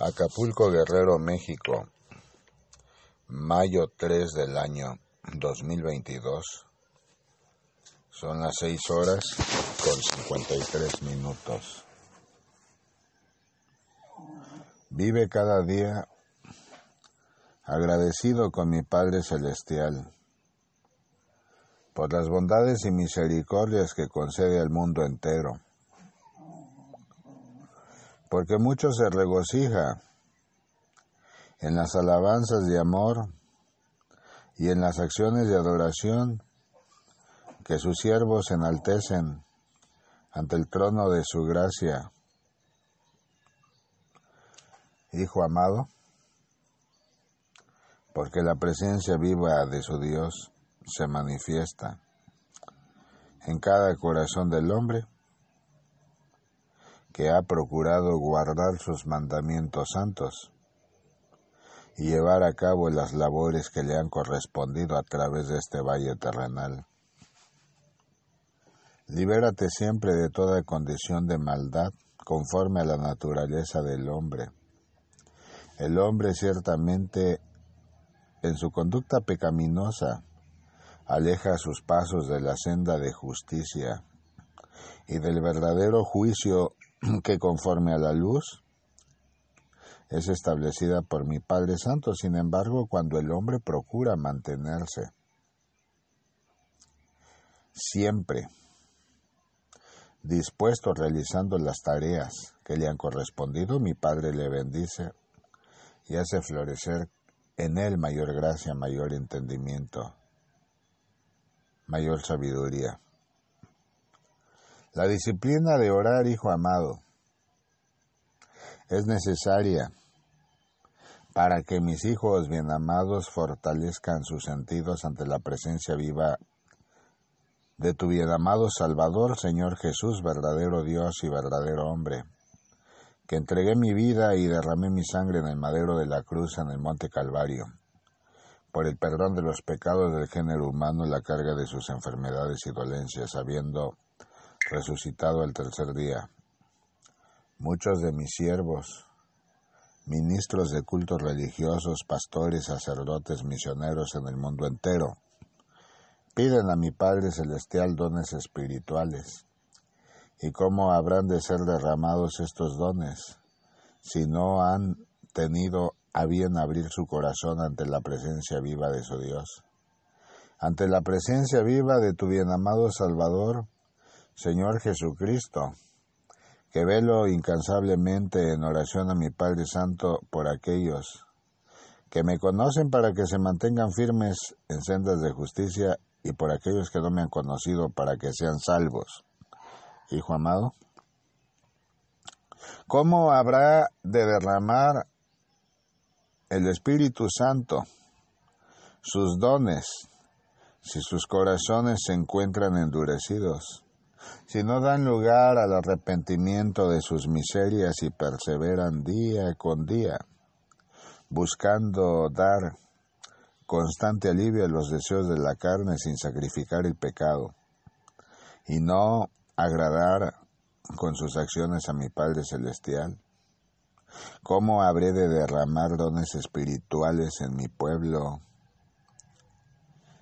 Acapulco Guerrero, México, mayo 3 del año 2022. Son las 6 horas con 53 minutos. Vive cada día agradecido con mi Padre Celestial por las bondades y misericordias que concede al mundo entero porque mucho se regocija en las alabanzas de amor y en las acciones de adoración que sus siervos enaltecen ante el trono de su gracia. Hijo amado, porque la presencia viva de su Dios se manifiesta en cada corazón del hombre que ha procurado guardar sus mandamientos santos y llevar a cabo las labores que le han correspondido a través de este valle terrenal. Libérate siempre de toda condición de maldad conforme a la naturaleza del hombre. El hombre ciertamente en su conducta pecaminosa aleja sus pasos de la senda de justicia y del verdadero juicio que conforme a la luz es establecida por mi Padre Santo. Sin embargo, cuando el hombre procura mantenerse siempre dispuesto realizando las tareas que le han correspondido, mi Padre le bendice y hace florecer en él mayor gracia, mayor entendimiento, mayor sabiduría. La disciplina de orar, hijo amado, es necesaria para que mis hijos bien amados fortalezcan sus sentidos ante la presencia viva de tu bien amado Salvador, Señor Jesús, verdadero Dios y verdadero hombre, que entregué mi vida y derramé mi sangre en el madero de la cruz en el monte Calvario, por el perdón de los pecados del género humano y la carga de sus enfermedades y dolencias, habiendo resucitado el tercer día. Muchos de mis siervos, ministros de cultos religiosos, pastores, sacerdotes, misioneros en el mundo entero, piden a mi Padre Celestial dones espirituales. ¿Y cómo habrán de ser derramados estos dones si no han tenido a bien abrir su corazón ante la presencia viva de su Dios? Ante la presencia viva de tu bien amado Salvador, Señor Jesucristo, que velo incansablemente en oración a mi Padre Santo por aquellos que me conocen para que se mantengan firmes en sendas de justicia y por aquellos que no me han conocido para que sean salvos. Hijo amado, ¿cómo habrá de derramar el Espíritu Santo sus dones si sus corazones se encuentran endurecidos? Si no dan lugar al arrepentimiento de sus miserias y perseveran día con día, buscando dar constante alivio a los deseos de la carne sin sacrificar el pecado, y no agradar con sus acciones a mi Padre Celestial. ¿Cómo habré de derramar dones espirituales en mi pueblo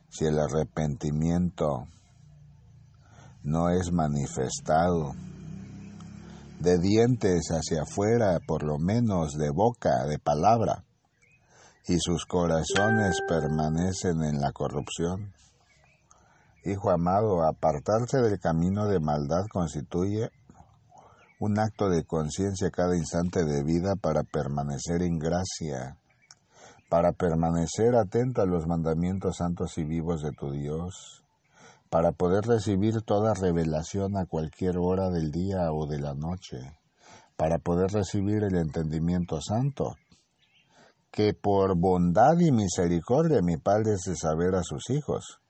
si el arrepentimiento no es manifestado. De dientes hacia afuera, por lo menos de boca, de palabra, y sus corazones permanecen en la corrupción. Hijo amado, apartarse del camino de maldad constituye un acto de conciencia cada instante de vida para permanecer en gracia, para permanecer atento a los mandamientos santos y vivos de tu Dios para poder recibir toda revelación a cualquier hora del día o de la noche, para poder recibir el entendimiento santo, que por bondad y misericordia mi Padre hace saber a sus hijos,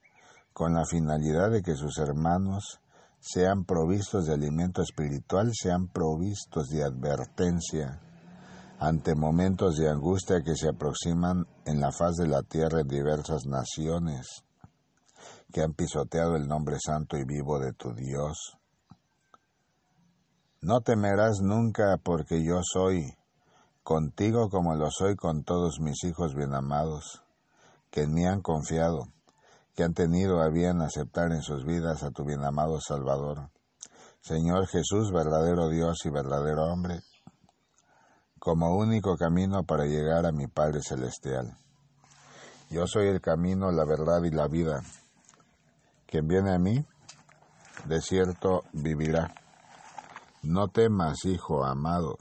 con la finalidad de que sus hermanos sean provistos de alimento espiritual, sean provistos de advertencia ante momentos de angustia que se aproximan en la faz de la tierra en diversas naciones que han pisoteado el nombre santo y vivo de tu Dios. No temerás nunca porque yo soy contigo como lo soy con todos mis hijos bien amados, que en mí han confiado, que han tenido a bien aceptar en sus vidas a tu bien amado Salvador. Señor Jesús, verdadero Dios y verdadero hombre, como único camino para llegar a mi Padre Celestial. Yo soy el camino, la verdad y la vida. Quien viene a mí, de cierto vivirá. No temas, hijo amado,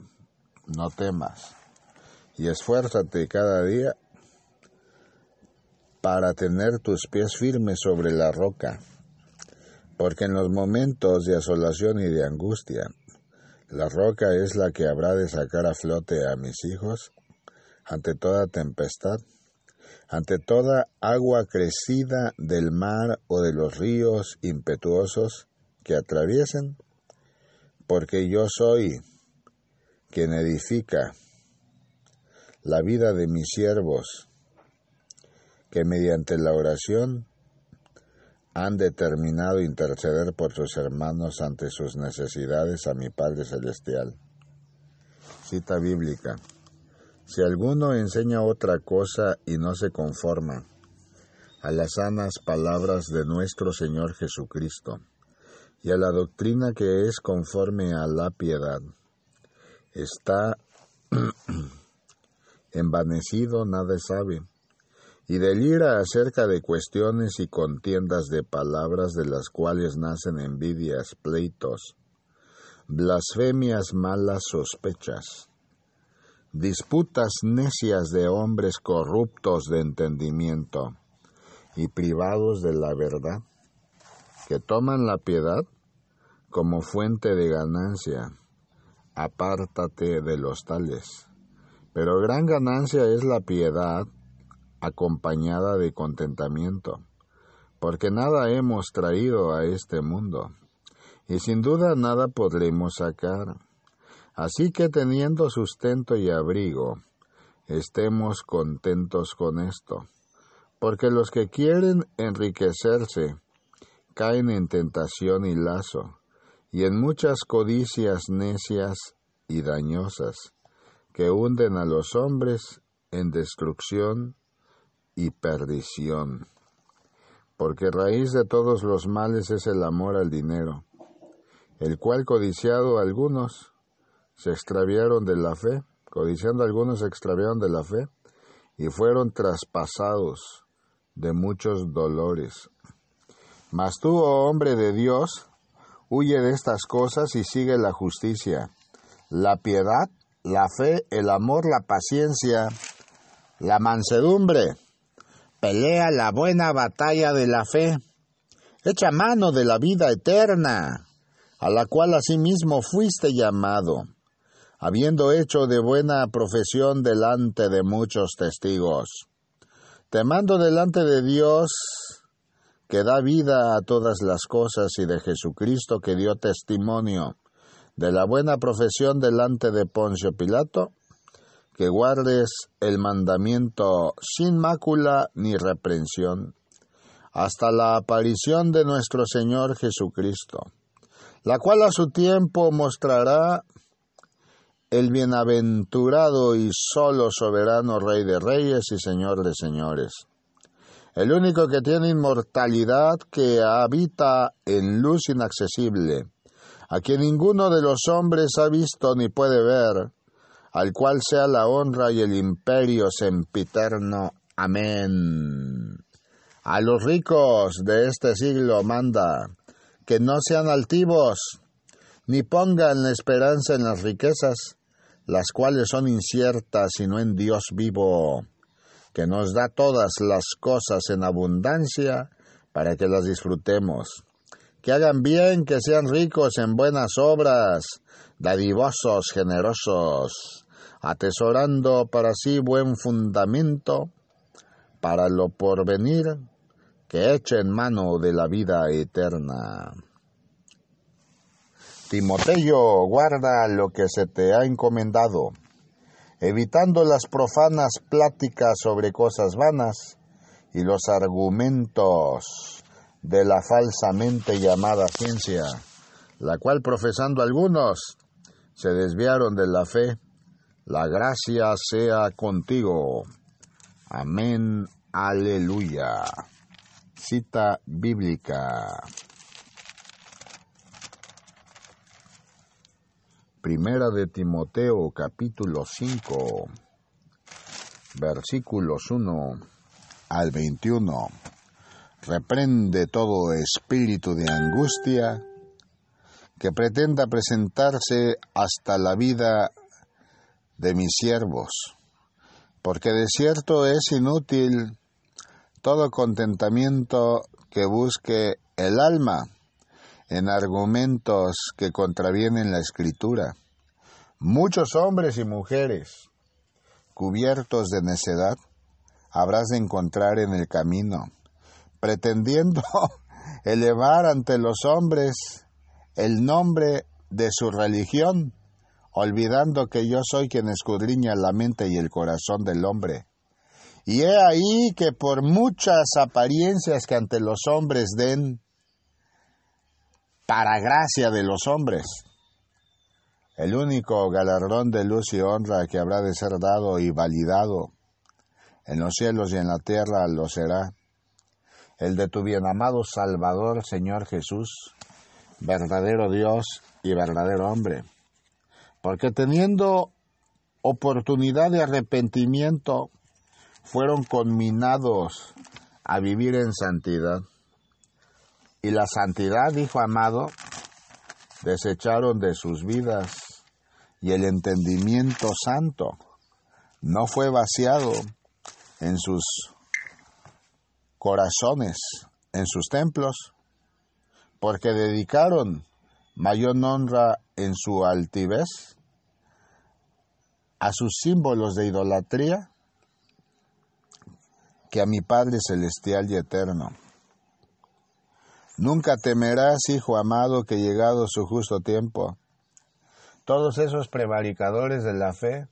no temas, y esfuérzate cada día para tener tus pies firmes sobre la roca, porque en los momentos de asolación y de angustia, la roca es la que habrá de sacar a flote a mis hijos ante toda tempestad, ante toda agua crecida del mar o de los ríos impetuosos que atraviesen porque yo soy quien edifica la vida de mis siervos, que mediante la oración han determinado interceder por sus hermanos ante sus necesidades a mi Padre Celestial. Cita bíblica. Si alguno enseña otra cosa y no se conforma a las sanas palabras de nuestro Señor Jesucristo, y a la doctrina que es conforme a la piedad. Está envanecido, nada sabe, y delira acerca de cuestiones y contiendas de palabras de las cuales nacen envidias, pleitos, blasfemias, malas sospechas, disputas necias de hombres corruptos de entendimiento y privados de la verdad, que toman la piedad como fuente de ganancia. Apártate de los tales. Pero gran ganancia es la piedad acompañada de contentamiento, porque nada hemos traído a este mundo, y sin duda nada podremos sacar. Así que teniendo sustento y abrigo, estemos contentos con esto, porque los que quieren enriquecerse caen en tentación y lazo, y en muchas codicias necias y dañosas, que hunden a los hombres en destrucción y perdición. Porque raíz de todos los males es el amor al dinero, el cual codiciado algunos se extraviaron de la fe, codiciando algunos se extraviaron de la fe, y fueron traspasados de muchos dolores. Mas tú, oh hombre de Dios, Huye de estas cosas y sigue la justicia, la piedad, la fe, el amor, la paciencia, la mansedumbre. Pelea la buena batalla de la fe. Echa mano de la vida eterna, a la cual asimismo fuiste llamado, habiendo hecho de buena profesión delante de muchos testigos. Te mando delante de Dios que da vida a todas las cosas y de Jesucristo que dio testimonio de la buena profesión delante de Poncio Pilato, que guardes el mandamiento sin mácula ni reprensión, hasta la aparición de nuestro Señor Jesucristo, la cual a su tiempo mostrará el bienaventurado y solo soberano Rey de Reyes y Señor de Señores el único que tiene inmortalidad que habita en luz inaccesible, a quien ninguno de los hombres ha visto ni puede ver, al cual sea la honra y el imperio sempiterno. Amén. A los ricos de este siglo manda que no sean altivos, ni pongan la esperanza en las riquezas, las cuales son inciertas, sino en Dios vivo que nos da todas las cosas en abundancia para que las disfrutemos. Que hagan bien, que sean ricos en buenas obras, dadivosos, generosos, atesorando para sí buen fundamento para lo porvenir, que echen mano de la vida eterna. Timoteo, guarda lo que se te ha encomendado evitando las profanas pláticas sobre cosas vanas y los argumentos de la falsamente llamada ciencia, la cual profesando algunos se desviaron de la fe, La gracia sea contigo. Amén. Aleluya. Cita bíblica. Primera de Timoteo capítulo 5 versículos 1 al 21. Reprende todo espíritu de angustia que pretenda presentarse hasta la vida de mis siervos, porque de cierto es inútil todo contentamiento que busque el alma en argumentos que contravienen la escritura. Muchos hombres y mujeres cubiertos de necedad habrás de encontrar en el camino, pretendiendo elevar ante los hombres el nombre de su religión olvidando que yo soy quien escudriña la mente y el corazón del hombre. Y he ahí que por muchas apariencias que ante los hombres den, para gracia de los hombres, el único galardón de luz y honra que habrá de ser dado y validado en los cielos y en la tierra lo será, el de tu bien amado Salvador, Señor Jesús, verdadero Dios y verdadero hombre. Porque teniendo oportunidad de arrepentimiento, fueron conminados a vivir en santidad. Y la santidad, dijo Amado, desecharon de sus vidas, y el entendimiento santo no fue vaciado en sus corazones, en sus templos, porque dedicaron mayor honra en su altivez a sus símbolos de idolatría que a mi Padre celestial y eterno. Nunca temerás, hijo amado, que llegado su justo tiempo, todos esos prevaricadores de la fe,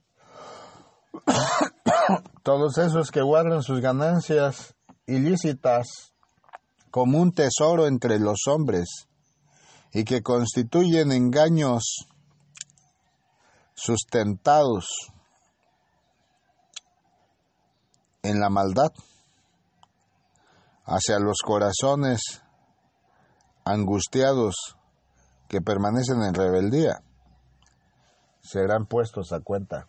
todos esos que guardan sus ganancias ilícitas como un tesoro entre los hombres y que constituyen engaños sustentados en la maldad hacia los corazones angustiados que permanecen en rebeldía, serán puestos a cuenta.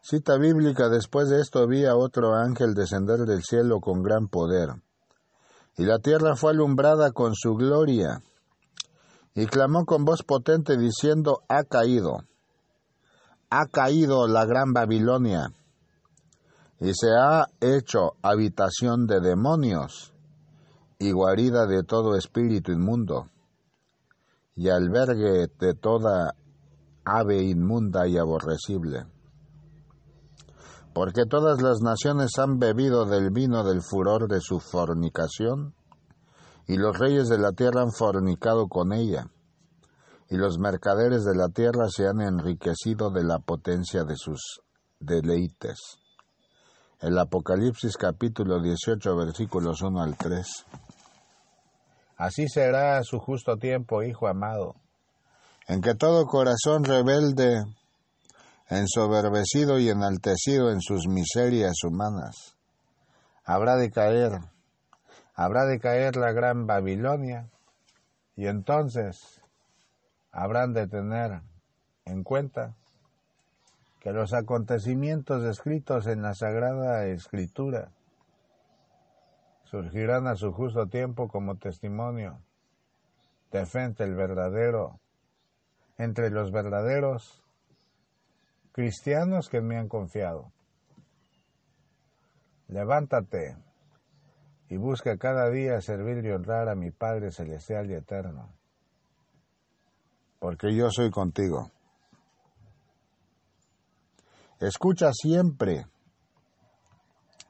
Cita bíblica, después de esto vi a otro ángel descender del cielo con gran poder, y la tierra fue alumbrada con su gloria y clamó con voz potente diciendo, ha caído, ha caído la gran Babilonia, y se ha hecho habitación de demonios y guarida de todo espíritu inmundo, y albergue de toda ave inmunda y aborrecible. Porque todas las naciones han bebido del vino del furor de su fornicación, y los reyes de la tierra han fornicado con ella, y los mercaderes de la tierra se han enriquecido de la potencia de sus deleites. El Apocalipsis capítulo 18 versículos 1 al 3. Así será a su justo tiempo, hijo amado, en que todo corazón rebelde, ensoberbecido y enaltecido en sus miserias humanas, habrá de caer habrá de caer la gran Babilonia y entonces habrán de tener en cuenta que los acontecimientos descritos en la Sagrada Escritura surgirán a su justo tiempo como testimonio de el verdadero entre los verdaderos cristianos que me han confiado. Levántate y busca cada día servir y honrar a mi Padre Celestial y Eterno, porque yo soy contigo. Escucha siempre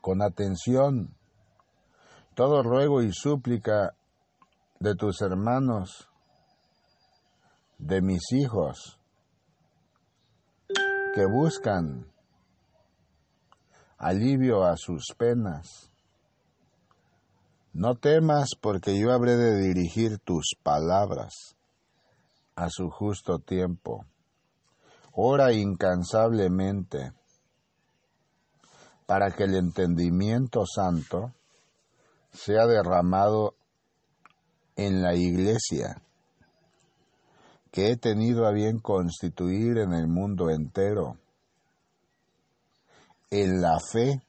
con atención todo ruego y súplica de tus hermanos, de mis hijos, que buscan alivio a sus penas no temas porque yo habré de dirigir tus palabras a su justo tiempo. Ora incansablemente para que el entendimiento santo sea derramado en la iglesia que he tenido a bien constituir en el mundo entero, en la fe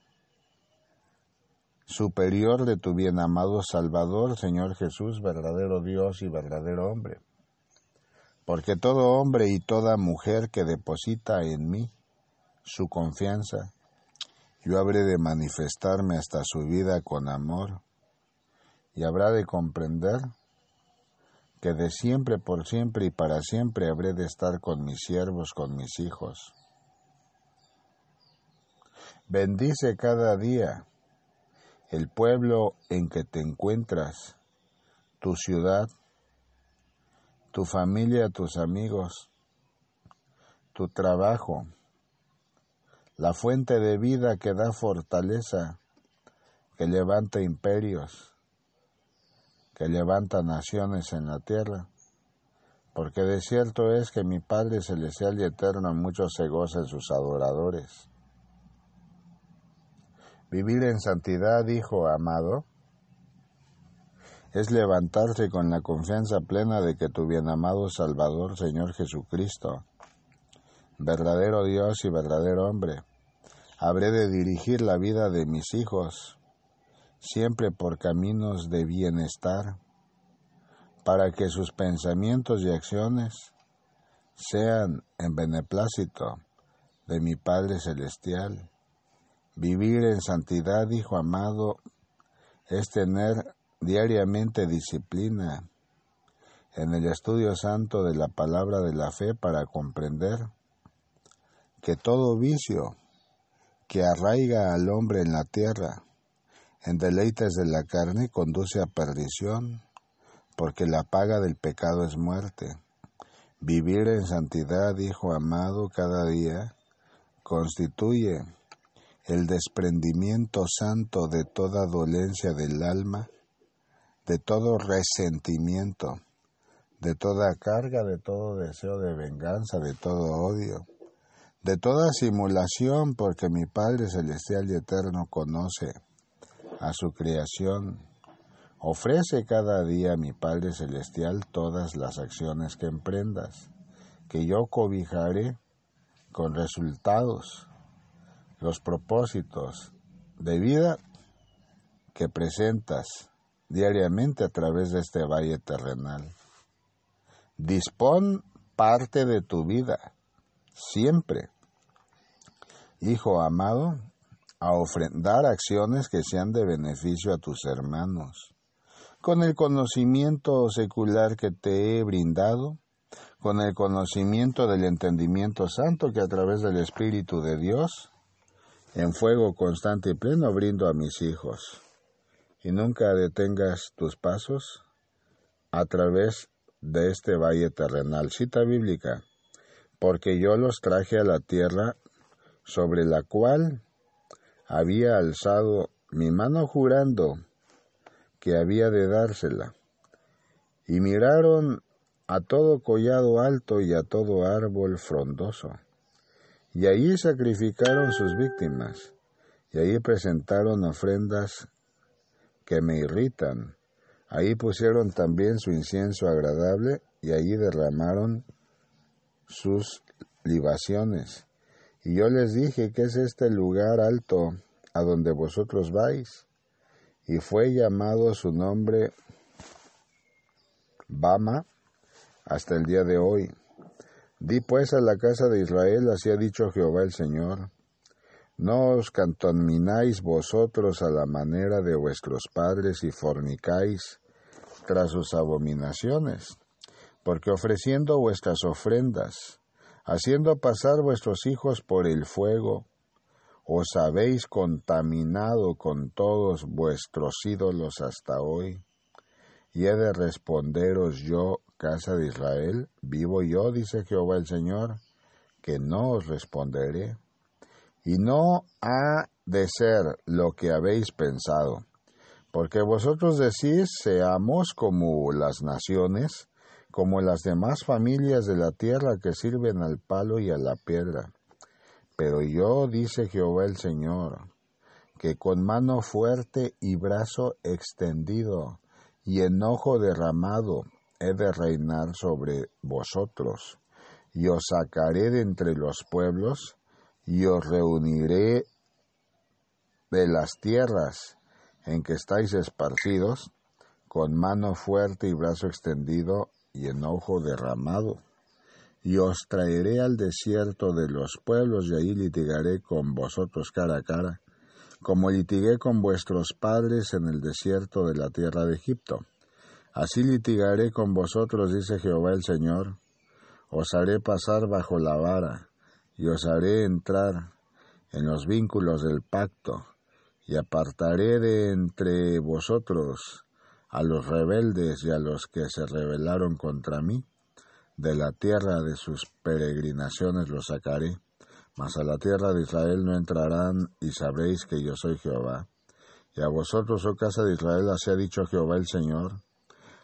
superior de tu bien amado Salvador, Señor Jesús, verdadero Dios y verdadero hombre. Porque todo hombre y toda mujer que deposita en mí su confianza, yo habré de manifestarme hasta su vida con amor y habrá de comprender que de siempre por siempre y para siempre habré de estar con mis siervos, con mis hijos. Bendice cada día el pueblo en que te encuentras, tu ciudad, tu familia, tus amigos, tu trabajo, la fuente de vida que da fortaleza, que levanta imperios, que levanta naciones en la tierra, porque de cierto es que mi Padre Celestial y Eterno mucho se goza en sus adoradores. Vivir en santidad, hijo amado, es levantarse con la confianza plena de que tu bien amado Salvador, Señor Jesucristo, verdadero Dios y verdadero hombre, habré de dirigir la vida de mis hijos, siempre por caminos de bienestar, para que sus pensamientos y acciones sean en beneplácito de mi Padre Celestial. Vivir en santidad, hijo amado, es tener diariamente disciplina en el estudio santo de la palabra de la fe para comprender que todo vicio que arraiga al hombre en la tierra en deleites de la carne conduce a perdición, porque la paga del pecado es muerte. Vivir en santidad, hijo amado, cada día constituye el desprendimiento santo de toda dolencia del alma, de todo resentimiento, de toda carga, de todo deseo de venganza, de todo odio, de toda simulación, porque mi Padre Celestial y Eterno conoce a su creación. Ofrece cada día a mi Padre Celestial todas las acciones que emprendas, que yo cobijaré con resultados los propósitos de vida que presentas diariamente a través de este valle terrenal. Dispón parte de tu vida, siempre, hijo amado, a ofrendar acciones que sean de beneficio a tus hermanos. Con el conocimiento secular que te he brindado, con el conocimiento del entendimiento santo que a través del Espíritu de Dios en fuego constante y pleno brindo a mis hijos, y nunca detengas tus pasos a través de este valle terrenal. Cita bíblica, porque yo los traje a la tierra sobre la cual había alzado mi mano jurando que había de dársela. Y miraron a todo collado alto y a todo árbol frondoso y allí sacrificaron sus víctimas, y allí presentaron ofrendas que me irritan. Ahí pusieron también su incienso agradable, y allí derramaron sus libaciones. Y yo les dije que es este lugar alto a donde vosotros vais. Y fue llamado su nombre Bama hasta el día de hoy. Di pues a la casa de Israel, así ha dicho Jehová el Señor, no os contamináis vosotros a la manera de vuestros padres y fornicáis tras sus abominaciones, porque ofreciendo vuestras ofrendas, haciendo pasar vuestros hijos por el fuego, os habéis contaminado con todos vuestros ídolos hasta hoy, y he de responderos yo casa de Israel, vivo yo, dice Jehová el Señor, que no os responderé. Y no ha de ser lo que habéis pensado, porque vosotros decís, seamos como las naciones como las demás familias de la tierra que sirven al palo y a la piedra. Pero yo, dice Jehová el Señor, que con mano fuerte y brazo extendido y enojo derramado he de reinar sobre vosotros, y os sacaré de entre los pueblos, y os reuniré de las tierras en que estáis esparcidos, con mano fuerte y brazo extendido y enojo derramado. Y os traeré al desierto de los pueblos, y ahí litigaré con vosotros cara a cara, como litigué con vuestros padres en el desierto de la tierra de Egipto. Así litigaré con vosotros, dice Jehová el Señor, os haré pasar bajo la vara, y os haré entrar en los vínculos del pacto, y apartaré de entre vosotros a los rebeldes y a los que se rebelaron contra mí, de la tierra de sus peregrinaciones los sacaré, mas a la tierra de Israel no entrarán, y sabréis que yo soy Jehová. Y a vosotros, oh casa de Israel, así ha dicho Jehová el Señor,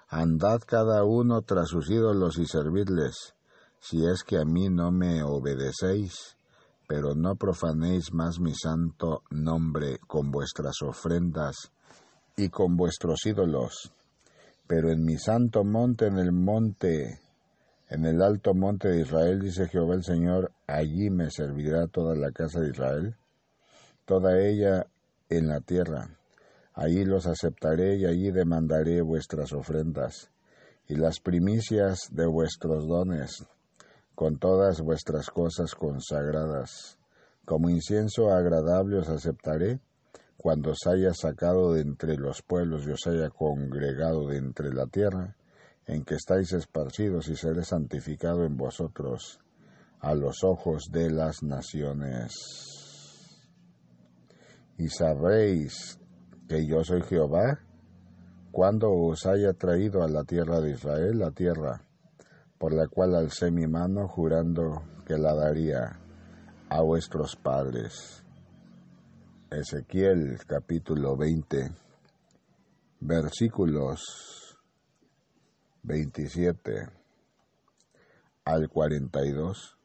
andad cada uno tras sus ídolos y servidles, si es que a mí no me obedecéis, pero no profanéis más mi santo nombre con vuestras ofrendas y con vuestros ídolos. Pero en mi santo monte, en el monte, en el alto monte de Israel, dice Jehová el Señor, allí me servirá toda la casa de Israel, toda ella en la tierra. Allí los aceptaré y allí demandaré vuestras ofrendas y las primicias de vuestros dones, con todas vuestras cosas consagradas. Como incienso agradable os aceptaré cuando os haya sacado de entre los pueblos y os haya congregado de entre la tierra, en que estáis esparcidos y seré santificado en vosotros a los ojos de las naciones. Y sabréis que yo soy Jehová, cuando os haya traído a la tierra de Israel, la tierra por la cual alcé mi mano jurando que la daría a vuestros padres Ezequiel capítulo 20, versículos 27 al 42,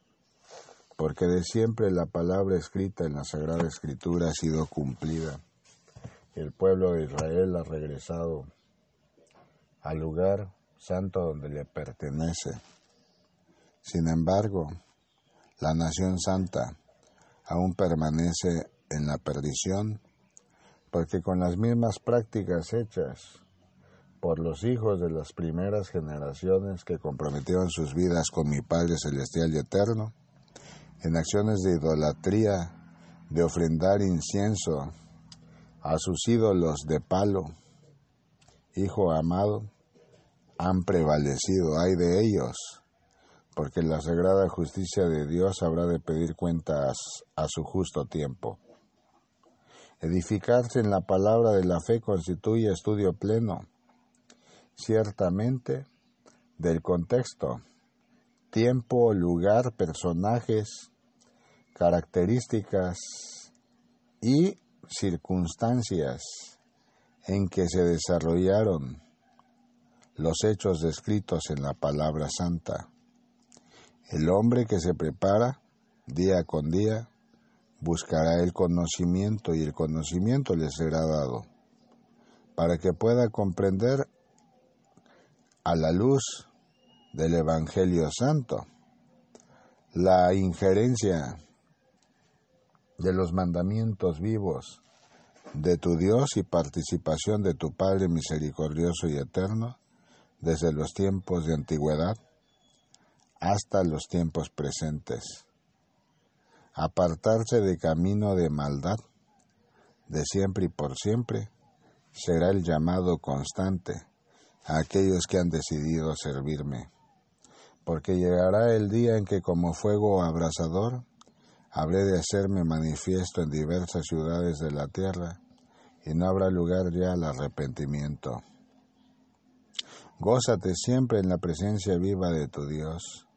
porque de siempre la palabra escrita en la Sagrada Escritura ha sido cumplida. El pueblo de Israel ha regresado al lugar santo donde le pertenece. Sin embargo, la nación santa aún permanece en la perdición, porque con las mismas prácticas hechas por los hijos de las primeras generaciones que comprometieron sus vidas con mi Padre Celestial y Eterno, en acciones de idolatría, de ofrendar incienso a sus ídolos de palo, Hijo amado, han prevalecido, hay de ellos, porque la sagrada justicia de Dios habrá de pedir cuentas a su justo tiempo. Edificarse en la palabra de la fe constituye estudio pleno, ciertamente, del contexto, tiempo, lugar, personajes, características y circunstancias en que se desarrollaron los hechos descritos en la palabra santa. El hombre que se prepara día con día buscará el conocimiento y el conocimiento le será dado, para que pueda comprender a la luz del Evangelio Santo la injerencia de los mandamientos vivos de tu Dios y participación de tu Padre misericordioso y eterno desde los tiempos de antigüedad hasta los tiempos presentes apartarse de camino de maldad, de siempre y por siempre, será el llamado constante a aquellos que han decidido servirme, porque llegará el día en que como fuego abrasador habré de hacerme manifiesto en diversas ciudades de la tierra, y no habrá lugar ya al arrepentimiento. Gózate siempre en la presencia viva de tu Dios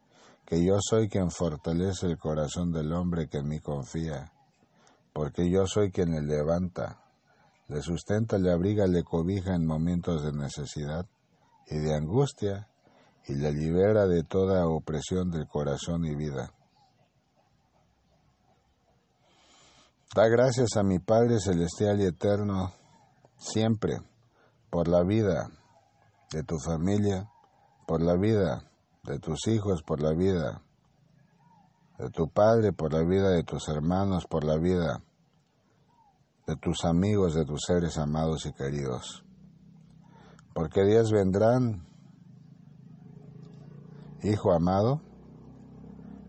que yo soy quien fortalece el corazón del hombre que en mí confía, porque yo soy quien le levanta, le sustenta, le abriga, le cobija en momentos de necesidad y de angustia, y le libera de toda opresión del corazón y vida. Da gracias a mi Padre Celestial y Eterno siempre por la vida de tu familia, por la vida de tus hijos, por la vida de tu Padre, por la vida de tus hermanos, por la vida de tus amigos, de tus seres amados y queridos. Porque días vendrán, Hijo amado,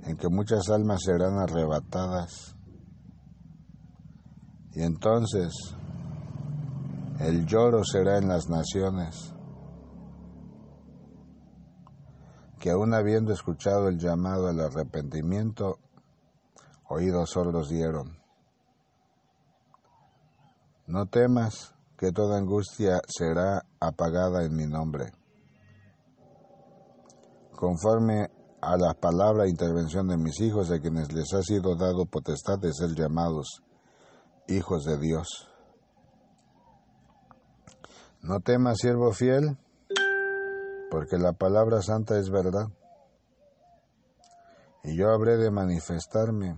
en que muchas almas serán arrebatadas y entonces el lloro será en las naciones, que aún habiendo escuchado el llamado al arrepentimiento, oídos sordos dieron. No temas que toda angustia será apagada en mi nombre. Conforme a la palabra e intervención de mis hijos, a quienes les ha sido dado potestad de ser llamados hijos de Dios. No temas, siervo fiel, porque la palabra santa es verdad. Y yo habré de manifestarme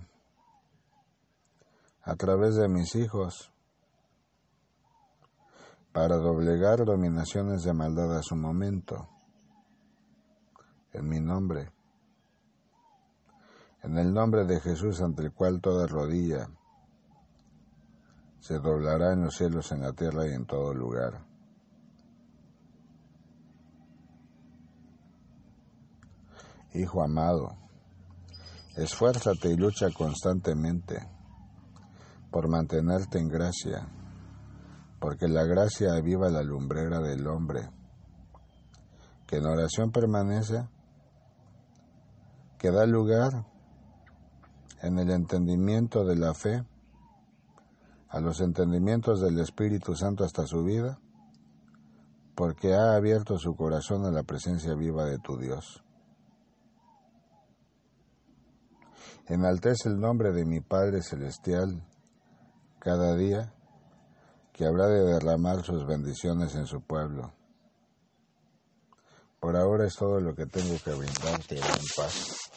a través de mis hijos para doblegar dominaciones de maldad a su momento, en mi nombre, en el nombre de Jesús ante el cual toda rodilla se doblará en los cielos, en la tierra y en todo lugar. Hijo amado, esfuérzate y lucha constantemente por mantenerte en gracia porque la gracia aviva la lumbrera del hombre, que en oración permanece, que da lugar en el entendimiento de la fe, a los entendimientos del Espíritu Santo hasta su vida, porque ha abierto su corazón a la presencia viva de tu Dios. Enaltece el nombre de mi Padre Celestial cada día que habrá de derramar sus bendiciones en su pueblo. Por ahora es todo lo que tengo que brindarte en paz.